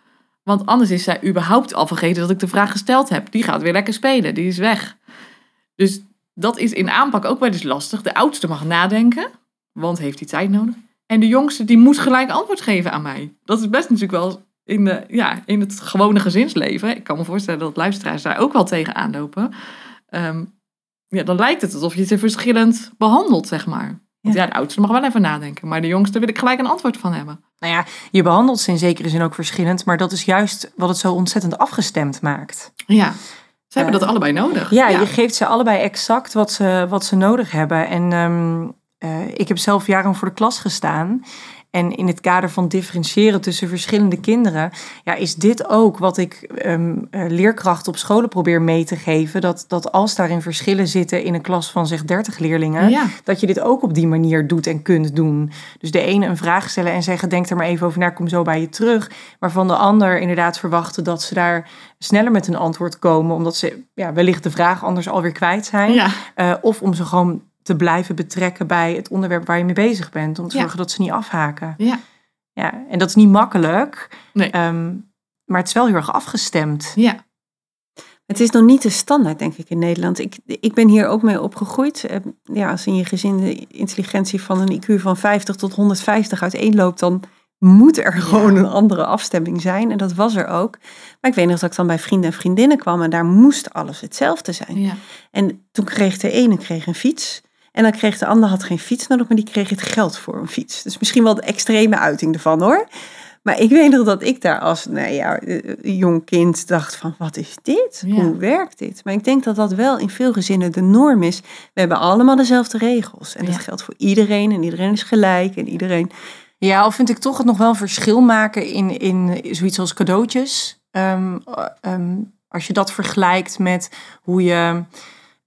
Speaker 3: Want anders is zij überhaupt al vergeten dat ik de vraag gesteld heb. Die gaat weer lekker spelen, die is weg. Dus dat is in aanpak ook wel eens lastig. De oudste mag nadenken, want heeft die tijd nodig. En de jongste die moet gelijk antwoord geven aan mij. Dat is best natuurlijk wel in, de, ja, in het gewone gezinsleven. Ik kan me voorstellen dat luisteraars daar ook wel tegen aanlopen. Ehm, ja, dan lijkt het alsof je ze verschillend behandelt, zeg maar. Want
Speaker 2: Ja.
Speaker 3: ja, de oudste mag wel even nadenken. Maar de jongste wil ik gelijk een antwoord van hebben.
Speaker 1: Nou ja, je behandelt ze in zekere zin ook verschillend, maar dat is juist wat het zo ontzettend afgestemd maakt.
Speaker 3: Ja, ze hebben
Speaker 1: Eh,
Speaker 3: dat allebei nodig.
Speaker 1: Ja, je geeft ze allebei exact wat ze, wat ze nodig hebben. En ehm, eh, ik heb zelf jaren voor de klas gestaan. En in het kader van differentiëren tussen verschillende kinderen, ja, is dit ook wat ik ehm, eh, leerkrachten op scholen probeer mee te geven. Dat, dat als daarin verschillen zitten in een klas van zeg 30 leerlingen,
Speaker 3: Ja.
Speaker 1: dat je dit ook op die manier doet en kunt doen. Dus de ene een vraag stellen en zeggen: Denk er maar even over na, kom zo bij je terug. Maar van de ander inderdaad verwachten dat ze daar sneller met een antwoord komen, omdat ze ja, wellicht de vraag anders alweer kwijt zijn.
Speaker 3: Ja.
Speaker 1: Eh, of om ze gewoon te blijven betrekken bij het onderwerp waar je mee bezig bent. Om te
Speaker 3: Ja.
Speaker 1: zorgen dat ze niet afhaken.
Speaker 3: Ja.
Speaker 1: Ja, en dat is niet makkelijk,
Speaker 3: Nee.
Speaker 1: ehm, maar het is wel heel erg afgestemd.
Speaker 3: Ja.
Speaker 2: Het is nog niet de standaard, denk ik, in Nederland. Ik, ik ben hier ook mee opgegroeid. Eh, Ja, als in je gezin de intelligentie van een IQ van 50 tot 150 uiteenloopt, dan moet er gewoon een andere afstemming zijn. En dat was er ook. Maar ik weet nog dat ik dan bij vrienden en vriendinnen kwam en daar moest alles hetzelfde zijn.
Speaker 3: Ja.
Speaker 2: En toen kreeg de ene kreeg een fiets. En dan kreeg de ander had geen fiets nodig, maar die kreeg het geld voor een fiets. Dus misschien wel de extreme uiting ervan hoor. Maar ik weet nog dat ik daar als nou ja, eh, jong kind dacht van wat is dit?
Speaker 3: Ja.
Speaker 2: Hoe werkt dit? Maar ik denk dat dat wel in veel gezinnen de norm is. We hebben allemaal dezelfde regels. En dat geldt voor iedereen. En iedereen is gelijk. En iedereen...
Speaker 1: Ja, of vind ik toch het nog wel een verschil maken in, in zoiets als cadeautjes. Ehm, ehm, als je dat vergelijkt met hoe je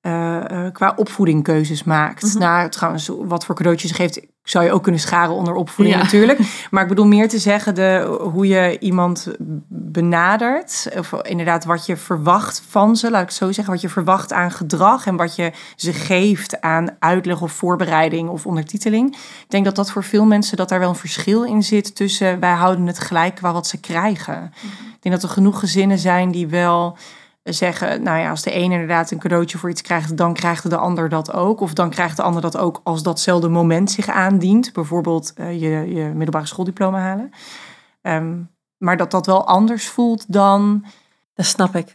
Speaker 1: eh, eh, qua opvoeding keuzes maakt.
Speaker 2: Mhm.
Speaker 1: Nou, trouwens, wat voor cadeautjes je geeft, zou je ook kunnen scharen onder opvoeding
Speaker 3: Ja.
Speaker 1: natuurlijk. Maar ik bedoel meer te zeggen de, hoe je iemand benadert. Of inderdaad wat je verwacht van ze, laat ik het zo zeggen. Wat je verwacht aan gedrag en wat je ze geeft aan uitleg of voorbereiding of ondertiteling. Ik denk dat dat voor veel mensen dat daar wel een verschil in zit tussen wij houden het gelijk qua wat ze krijgen. Ik denk dat er genoeg gezinnen zijn die wel zeggen, nou ja, als de een inderdaad een cadeautje voor iets krijgt, dan krijgt de ander dat ook. Of dan krijgt de ander dat ook als datzelfde moment zich aandient. Bijvoorbeeld eh, je, je middelbare schooldiploma halen. Ehm, maar dat dat wel anders voelt dan...
Speaker 2: Dat snap ik.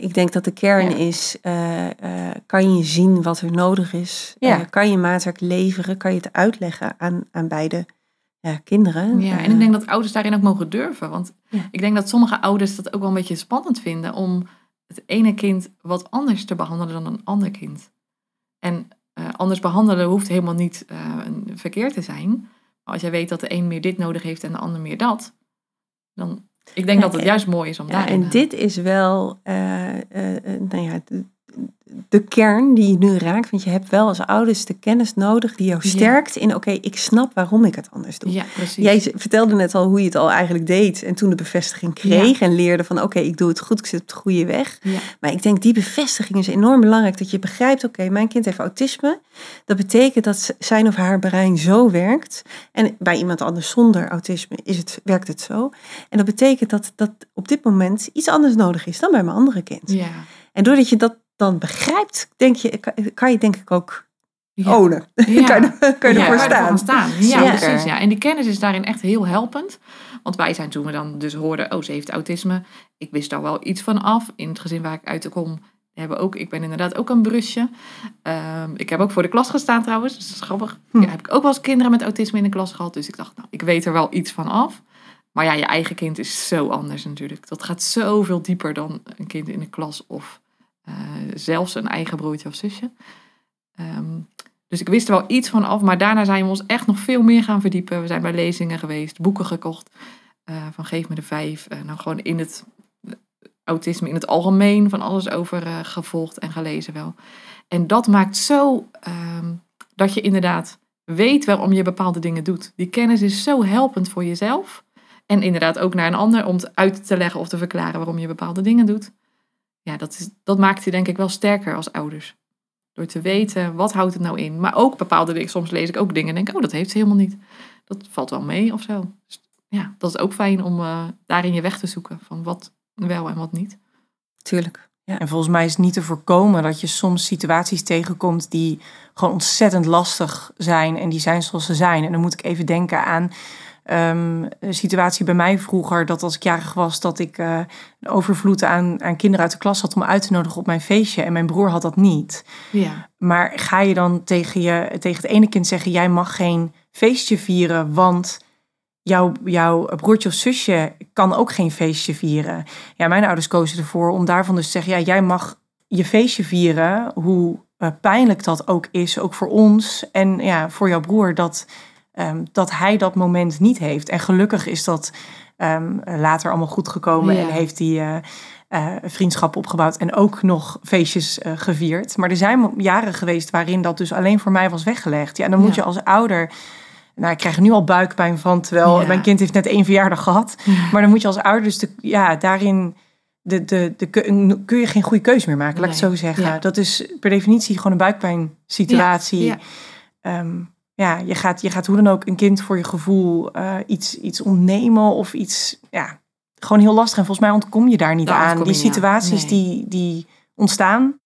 Speaker 2: Ik denk dat de kern
Speaker 1: Ja.
Speaker 2: is, eh, eh, kan je zien wat er nodig is?
Speaker 1: Ja.
Speaker 2: Kan je maatwerk leveren? Kan je het uitleggen aan, aan beide ja, kinderen?
Speaker 3: Ja, en ik denk dat ouders daarin ook mogen durven. Want
Speaker 2: Ja.
Speaker 3: ik denk dat sommige ouders dat ook wel een beetje spannend vinden om het ene kind wat anders te behandelen dan een ander kind. En eh, anders behandelen hoeft helemaal niet eh, een verkeerd te zijn. Maar als jij weet dat de een meer dit nodig heeft en de ander meer dat, dan. Ik denk
Speaker 2: Ja,
Speaker 3: dat het juist mooi is om
Speaker 2: Ja,
Speaker 3: daarin.
Speaker 2: en dit is wel eh, eh, eh, nou ja, de, kern die je nu raakt. Want je hebt wel als ouders de kennis nodig die jou
Speaker 3: Ja.
Speaker 2: sterkt in... oké, ik snap waarom ik het anders doe.
Speaker 3: Ja, precies.
Speaker 2: Jij vertelde net al hoe je het al eigenlijk deed. En toen de bevestiging kreeg en leerde van... oké, ik doe het goed, ik zit op de goede weg.
Speaker 3: Ja.
Speaker 2: Maar ik denk die bevestiging is enorm belangrijk. Dat je begrijpt, oké, mijn kind heeft autisme. Dat betekent dat zijn of haar brein zo werkt. En bij iemand anders zonder autisme is het, werkt het zo. En dat betekent dat, dat op dit moment iets anders nodig is dan bij mijn andere kind.
Speaker 3: Ja.
Speaker 2: En doordat je dat dan begrijpt, denk je, kan, je denk ik ook
Speaker 3: Ja.
Speaker 2: ownen.
Speaker 3: Ja.
Speaker 2: kan je, kan je
Speaker 3: Ja,
Speaker 2: ervoor staan.
Speaker 3: ervoor staan. Ja, precies. Ja. En die kennis is daarin echt heel helpend. Want wij zijn toen we dan dus hoorden, oh, ze heeft autisme. Ik wist daar wel iets van af. In het gezin waar ik uit kom, hebben ook, ik ben inderdaad ook een brusje. Ehm, ik heb ook voor de klas gestaan trouwens, dus dat is grappig.
Speaker 2: Hm.
Speaker 3: Ja, heb ik ook wel eens kinderen met autisme in de klas gehad. Dus ik dacht, nou, ik weet er wel iets van af. Maar ja, je eigen kind is zo anders natuurlijk. Dat gaat zoveel dieper dan een kind in de klas of zelfs een eigen broertje of zusje. Ehm, dus ik wist er wel iets van af, maar daarna zijn we ons echt nog veel meer gaan verdiepen. We zijn bij lezingen geweest, boeken gekocht eh, van Geef me de Vijf. Eh, nou, gewoon in het eh, autisme in het algemeen, van alles over eh, gevolgd en gelezen wel. En dat maakt zo ehm, dat je inderdaad weet waarom je bepaalde dingen doet. Die kennis is zo helpend voor jezelf. En inderdaad ook naar een ander om uit te leggen of te verklaren waarom je bepaalde dingen doet. Ja, dat, is, dat maakt je denk ik wel sterker als ouders. Door te weten, wat houdt het nou in? Maar ook bepaalde dingen, soms lees ik ook dingen en denk, oh, dat heeft ze helemaal niet. Dat valt wel mee of zo. Dus ja, dat is ook fijn om eh, daarin je weg te zoeken van wat wel en wat niet.
Speaker 2: Tuurlijk.
Speaker 1: En volgens mij is het niet te voorkomen dat je soms situaties tegenkomt die gewoon ontzettend lastig zijn. En die zijn zoals ze zijn. En dan moet ik even denken aan ehm, een situatie bij mij vroeger. Dat als ik jarig was, dat ik een overvloed aan, aan kinderen uit de klas had om uit te nodigen op mijn feestje. En mijn broer had dat niet.
Speaker 3: Ja,
Speaker 1: Maar ga je dan tegen, je, tegen het ene kind zeggen: jij mag geen feestje vieren, want jouw, jouw broertje of zusje kan ook geen feestje vieren. Ja, mijn ouders kozen ervoor om daarvan dus te zeggen: ja, jij mag je feestje vieren, hoe eh, pijnlijk dat ook is, ook voor ons en ja, voor jouw broer dat. Ehm, dat hij dat moment niet heeft. En gelukkig is dat ehm, later allemaal goed gekomen
Speaker 3: Ja.
Speaker 1: en heeft hij eh, eh, vriendschap opgebouwd en ook nog feestjes eh, gevierd. Maar er zijn jaren geweest waarin dat dus alleen voor mij was weggelegd. Ja, en dan moet
Speaker 3: Ja.
Speaker 1: je als ouder. Nou, ik krijg er nu al buikpijn van, terwijl
Speaker 3: Ja.
Speaker 1: mijn kind heeft net één verjaardag gehad. Maar dan moet je als ouder dus de, ja, daarin de, de, de, kun je geen goede keuze meer maken, laat ik het zo zeggen.
Speaker 3: Ja.
Speaker 1: Dat is per definitie gewoon een buikpijnsituatie.
Speaker 3: Ja,
Speaker 1: Ja, ja je, gaat, je gaat hoe dan ook een kind voor je gevoel eh, iets, iets ontnemen of iets, ja, gewoon heel lastig. En volgens mij ontkom je daar niet
Speaker 3: Daar
Speaker 1: aan. Die
Speaker 3: aan.
Speaker 1: situaties
Speaker 3: Nee.
Speaker 1: die, die ontstaan.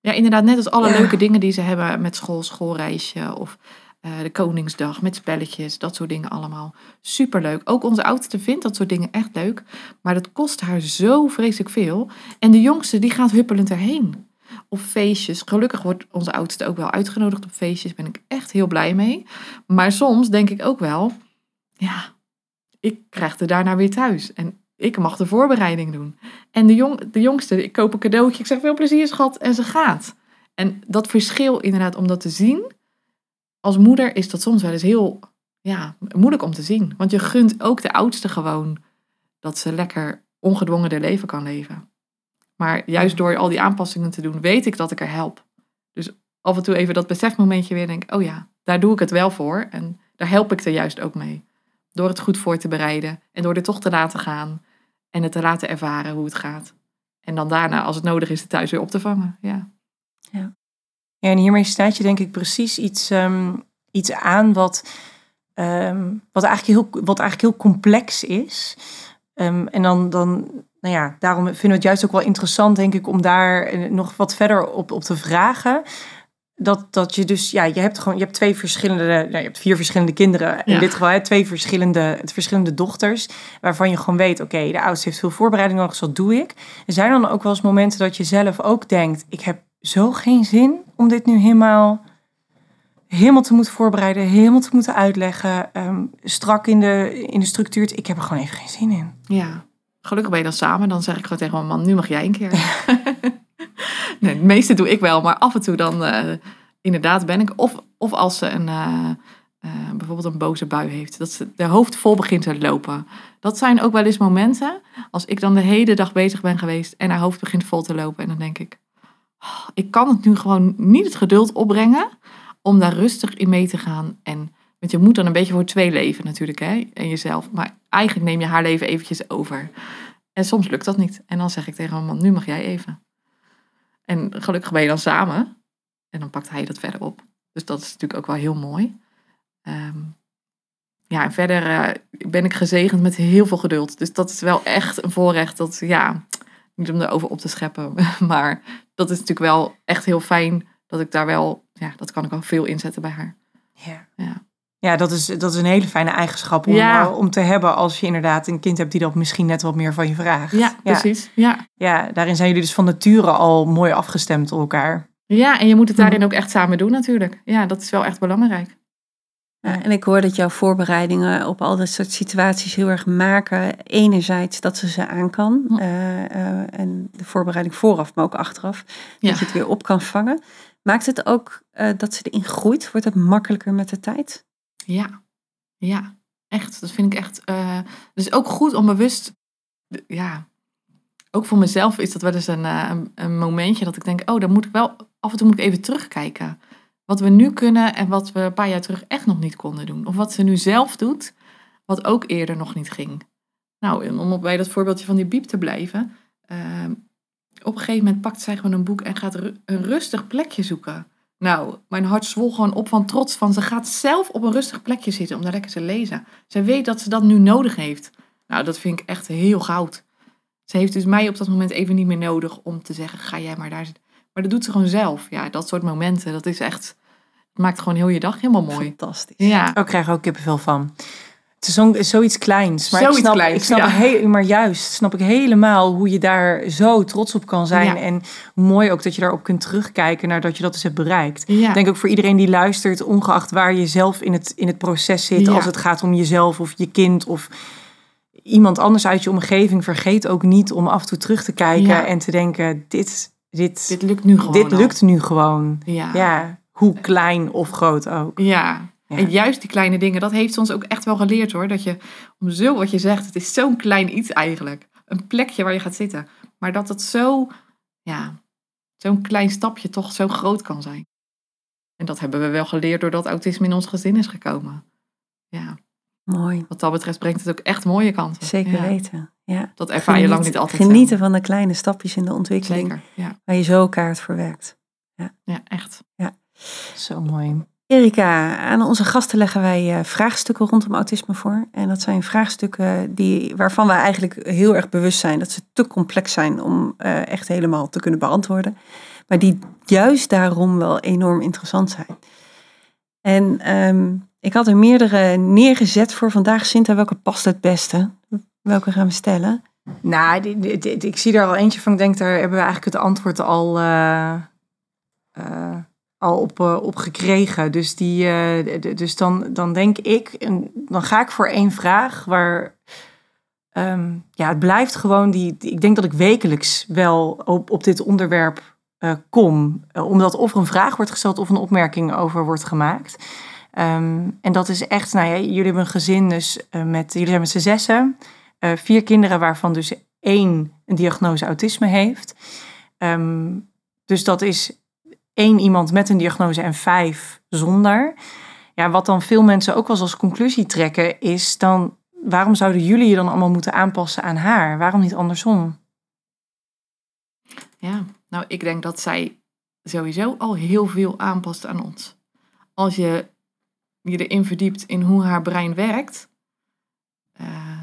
Speaker 3: Ja, inderdaad, net als alle
Speaker 1: Ja.
Speaker 3: leuke dingen die ze hebben met school, schoolreisje of eh, de Koningsdag met spelletjes, dat soort dingen allemaal. Superleuk. Ook onze oudste vindt dat soort dingen echt leuk, maar dat kost haar zo vreselijk veel. En de jongste die gaat huppelend erheen. Of feestjes. Gelukkig wordt onze oudste ook wel uitgenodigd op feestjes. Ben ik echt heel blij mee. Maar soms denk ik ook wel, ja, ik krijg er daarna weer thuis. En ik mag de voorbereiding doen. En de, jong, de jongste, ik koop een cadeautje. Ik zeg veel plezier, schat. En ze gaat. En dat verschil inderdaad om dat te zien. Als moeder is dat soms wel eens heel ja, moeilijk om te zien. Want je gunt ook de oudste gewoon dat ze lekker ongedwongen haar leven kan leven. Maar juist door al die aanpassingen te doen, weet ik dat ik er help. Dus af en toe even dat besefmomentje weer denk, oh ja, daar doe ik het wel voor. En daar help ik er juist ook mee. Door het goed voor te bereiden en door er toch te laten gaan. En het te laten ervaren hoe het gaat. En dan daarna, als het nodig is, het thuis weer op te vangen. Ja.
Speaker 1: Ja, en hiermee staat je denk ik precies iets, ehm, iets aan wat, ehm, wat, eigenlijk heel, wat eigenlijk heel complex is. Ehm, en dan, dan, nou ja, daarom vinden we het juist ook wel interessant, denk ik, om daar eh, nog wat verder op, op te vragen. Dat, dat je dus, ja, je hebt gewoon, je hebt twee verschillende, nou, je hebt vier verschillende kinderen. In
Speaker 3: Ja.
Speaker 1: dit geval, hè, twee verschillende, verschillende dochters. Waarvan je gewoon weet, oké, de oudste heeft veel voorbereiding nodig, dus dat doe ik. Er zijn dan ook wel eens momenten dat je zelf ook denkt, ik heb zo geen zin om dit nu helemaal, helemaal te moeten voorbereiden, helemaal te moeten uitleggen, ehm, strak in de, in de structuur. Ik heb er gewoon even geen zin in.
Speaker 3: ja. Gelukkig ben je dan samen. Dan zeg ik gewoon tegen mijn man, nu mag jij een keer. nee, het meeste doe ik wel. Maar af en toe dan eh, inderdaad ben ik. Of, of als ze een, eh, eh, bijvoorbeeld een boze bui heeft. Dat ze de hoofd vol begint te lopen. Dat zijn ook wel eens momenten. Als ik dan de hele dag bezig ben geweest. En haar hoofd begint vol te lopen. En dan denk ik, oh, ik kan het nu gewoon niet het geduld opbrengen. Om daar rustig in mee te gaan. En want je moet dan een beetje voor twee leven natuurlijk. Hè? En jezelf. Maar eigenlijk neem je haar leven eventjes over. En soms lukt dat niet. En dan zeg ik tegen mijn man, nu mag jij even. En gelukkig ben je dan samen. En dan pakt hij dat verder op. Dus dat is natuurlijk ook wel heel mooi. Ehm, ja, en verder eh, ben ik gezegend met heel veel geduld. Dus dat is wel echt een voorrecht. Dat, ja, niet om erover op te scheppen. Maar dat is natuurlijk wel echt heel fijn. Dat ik daar wel, ja, dat kan ik wel veel inzetten bij haar.
Speaker 1: Ja.
Speaker 3: Ja.
Speaker 1: Ja, dat is, dat is een hele fijne eigenschap om,
Speaker 3: Ja.
Speaker 1: eh, om te hebben als je inderdaad een kind hebt die dat misschien net wat meer van je vraagt.
Speaker 3: Ja, precies. Ja.
Speaker 1: Ja, daarin zijn jullie dus van nature al mooi afgestemd op elkaar.
Speaker 3: ja, en je moet het daarin ook echt samen doen natuurlijk. Ja, dat is wel echt belangrijk.
Speaker 2: Ja, en ik hoor dat jouw voorbereidingen op al dat soort situaties heel erg maken. Enerzijds dat ze ze aan kan.
Speaker 3: Hm.
Speaker 2: eh, eh, en de voorbereiding vooraf, maar ook achteraf.
Speaker 3: Ja.
Speaker 2: Dat je het weer op kan vangen. Maakt het ook eh, dat ze erin groeit? Wordt het makkelijker met de tijd?
Speaker 3: Ja, ja, echt. Dat vind ik echt. eh dus ook goed om bewust. Ja, ook voor mezelf is dat wel eens een, eh, een, een momentje dat ik denk: oh, dan moet ik wel. Af en toe moet ik even terugkijken. Wat we nu kunnen en wat we een paar jaar terug echt nog niet konden doen. Of wat ze nu zelf doet, wat ook eerder nog niet ging. Nou, om bij dat voorbeeldje van die biep te blijven. eh, op een gegeven moment pakt zij gewoon een boek en gaat een rustig plekje zoeken. Nou, mijn hart zwol gewoon op van trots. Van ze gaat zelf op een rustig plekje zitten om daar lekker te lezen. Zij weet dat ze dat nu nodig heeft. Nou, dat vind ik echt heel goud. Ze heeft dus mij op dat moment even niet meer nodig om te zeggen: ga jij maar daar zitten. Maar dat doet ze gewoon zelf. Ja, dat soort momenten, dat is echt. Het maakt gewoon heel je dag helemaal mooi.
Speaker 2: Fantastisch.
Speaker 3: Ja,
Speaker 1: Ik krijg ook kippenvel van. Het is zo, zoiets kleins. Maar
Speaker 3: Zoiets
Speaker 1: ik snap,
Speaker 3: kleins,
Speaker 1: ik snap
Speaker 3: ja.
Speaker 1: heel, maar juist snap ik helemaal hoe je daar zo trots op kan zijn.
Speaker 3: Ja.
Speaker 1: En mooi ook dat je daarop kunt terugkijken nadat je dat dus hebt bereikt.
Speaker 3: ja.
Speaker 1: Ik denk ook voor iedereen die luistert, ongeacht waar je zelf in het, in het proces zit, als het gaat om jezelf of je kind of iemand anders uit je omgeving, vergeet ook niet om af en toe terug te kijken en te denken, dit, dit,
Speaker 3: dit lukt nu gewoon.
Speaker 1: dit lukt nu gewoon.
Speaker 3: Ja,
Speaker 1: hoe klein of groot ook.
Speaker 3: Ja.
Speaker 1: Ja.
Speaker 3: En juist die kleine dingen, dat heeft ons ook echt wel geleerd hoor. Dat je, om zo wat je zegt, het is zo'n klein iets eigenlijk. Een plekje waar je gaat zitten. Maar dat het zo, ja, zo'n klein stapje toch zo groot kan zijn. En dat hebben we wel geleerd doordat autisme in ons gezin is gekomen. Ja,
Speaker 2: Mooi.
Speaker 3: wat dat betreft brengt het ook echt mooie kanten.
Speaker 2: Zeker
Speaker 3: Ja,
Speaker 2: weten. Ja.
Speaker 3: Dat ervaar je lang niet altijd
Speaker 2: Genieten van de kleine stapjes in de ontwikkeling.
Speaker 3: Zeker, ja.
Speaker 2: Waar je zo kaart voor werkt.
Speaker 3: ja, echt.
Speaker 1: Zo mooi.
Speaker 2: Erika, aan onze gasten leggen wij eh, vraagstukken rondom autisme voor. En dat zijn vraagstukken die, waarvan wij eigenlijk heel erg bewust zijn dat ze te complex zijn om eh, echt helemaal te kunnen beantwoorden. Maar die juist daarom wel enorm interessant zijn. En ehm, ik had er meerdere neergezet voor vandaag. Sinta, welke past het beste? Welke gaan we stellen?
Speaker 1: Nou, die- ik zie er al eentje van. Ik denk, daar hebben we eigenlijk het antwoord al, eh, al op, eh, op gekregen. Dus, die, eh, dus dan, dan denk ik, en dan ga ik voor één vraag waar. ehm, ja, het blijft gewoon die, Ik denk dat ik wekelijks wel op, op dit onderwerp eh, kom. Omdat of er een vraag wordt gesteld of een opmerking over wordt gemaakt. Ehm, en dat is echt, nou ja, jullie hebben een gezin, dus met, jullie zijn met z'n zessen. Vier kinderen waarvan dus één een diagnose autisme heeft. Ehm, dus dat is één iemand met een diagnose en vijf zonder. Ja, wat dan veel mensen ook wel eens als conclusie trekken is dan... waarom zouden jullie je dan allemaal moeten aanpassen aan haar? Waarom niet andersom?
Speaker 3: Ja, nou, ik denk dat zij sowieso al heel veel aanpast aan ons. Als je je erin verdiept in hoe haar brein werkt, eh,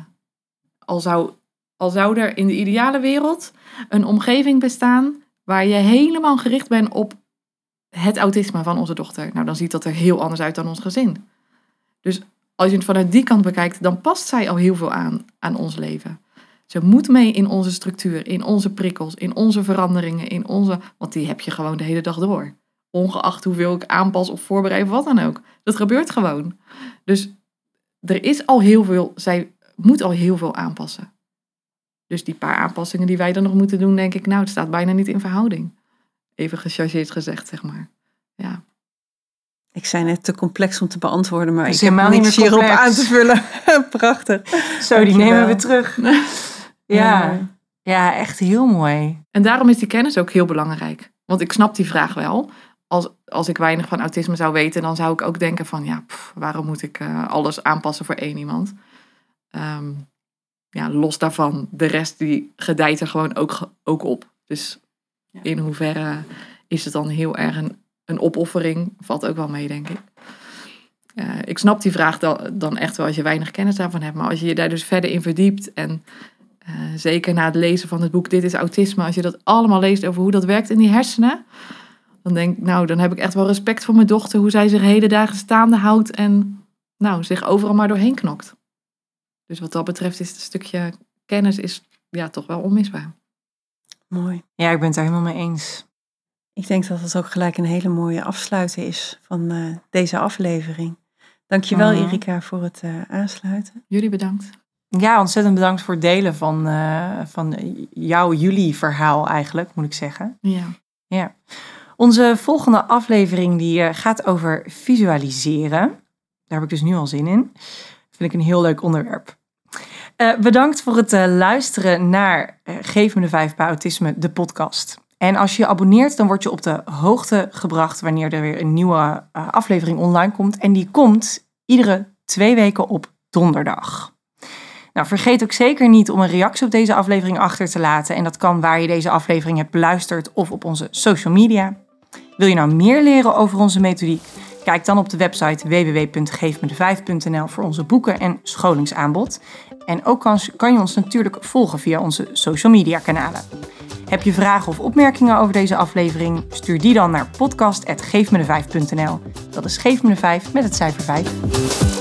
Speaker 3: al, zou, al zou er in de ideale wereld een omgeving bestaan waar je helemaal gericht bent op het autisme van onze dochter. Nou, dan ziet dat er heel anders uit dan ons gezin. Dus als je het vanuit die kant bekijkt, dan past zij al heel veel aan aan ons leven. Ze moet mee in onze structuur, in onze prikkels, in onze veranderingen, in onze. Want die heb je gewoon de hele dag door. Ongeacht hoeveel ik aanpas of voorbereid of wat dan ook. Dat gebeurt gewoon. Dus er is al heel veel, zij moet al heel veel aanpassen. Dus die paar aanpassingen die wij dan nog moeten doen, denk ik, nou, het staat bijna niet in verhouding. Even gechargeerd gezegd, zeg maar. Ja,
Speaker 2: Ik zei net te complex om te beantwoorden, maar ik heb
Speaker 1: helemaal niet meer
Speaker 2: hierop
Speaker 1: complex.
Speaker 2: aan te vullen. Prachtig.
Speaker 1: Zo, die
Speaker 2: Dankjewel.
Speaker 1: nemen we terug. Ja,
Speaker 2: Ja.
Speaker 1: ja, echt heel mooi.
Speaker 3: En daarom is die kennis ook heel belangrijk. Want ik snap die vraag wel. Als, als ik weinig van autisme zou weten, dan zou ik ook denken van... ja, pff, waarom moet ik eh, alles aanpassen voor één iemand? Ehm, ja, los daarvan, de rest die gedijt er gewoon ook, ook op. Dus In hoeverre is het dan heel erg een, een opoffering? Valt ook wel mee, denk ik. Ik snap die vraag dan, dan echt wel als je weinig kennis daarvan hebt. Maar als je je daar dus verder in verdiept en eh, zeker na het lezen van het boek Dit is Autisme, als je dat allemaal leest over hoe dat werkt in die hersenen, dan denk ik, nou, dan heb ik echt wel respect voor mijn dochter, hoe zij zich hele dagen staande houdt en nou, zich overal maar doorheen knokt. Dus wat dat betreft is het stukje kennis is ja, toch wel onmisbaar.
Speaker 2: Mooi.
Speaker 1: Ja, ik ben het daar helemaal mee eens.
Speaker 2: Ik denk dat het ook gelijk een hele mooie afsluiten is van eh, deze aflevering. Dankjewel
Speaker 1: Mhm.
Speaker 2: Erika voor het eh, aansluiten.
Speaker 3: Jullie bedankt.
Speaker 1: Ja, ontzettend bedankt voor het delen van, eh, van jouw, jullie verhaal eigenlijk, moet ik zeggen.
Speaker 3: Ja.
Speaker 1: Ja. Onze volgende aflevering die eh, gaat over visualiseren. Daar heb ik dus nu al zin in. Vind ik een heel leuk onderwerp. Eh, bedankt voor het eh, luisteren naar eh, Geef me de vijf bij autisme, de podcast. En als je je abonneert, dan word je op de hoogte gebracht wanneer er weer een nieuwe aflevering online komt. En die komt iedere twee weken op donderdag. Nou, vergeet ook zeker niet om een reactie op deze aflevering achter te laten. En dat kan waar je deze aflevering hebt beluisterd of op onze social media. Wil je nou meer leren over onze methodiek? Kijk dan op de website www.geefmede5.nl voor onze boeken en scholingsaanbod. En ook kan, kan je ons natuurlijk volgen via onze social media kanalen. Heb je vragen of opmerkingen over deze aflevering? Stuur die dan naar podcast.geefmede5.nl. Dat is Geef me de 5 met het cijfer 5.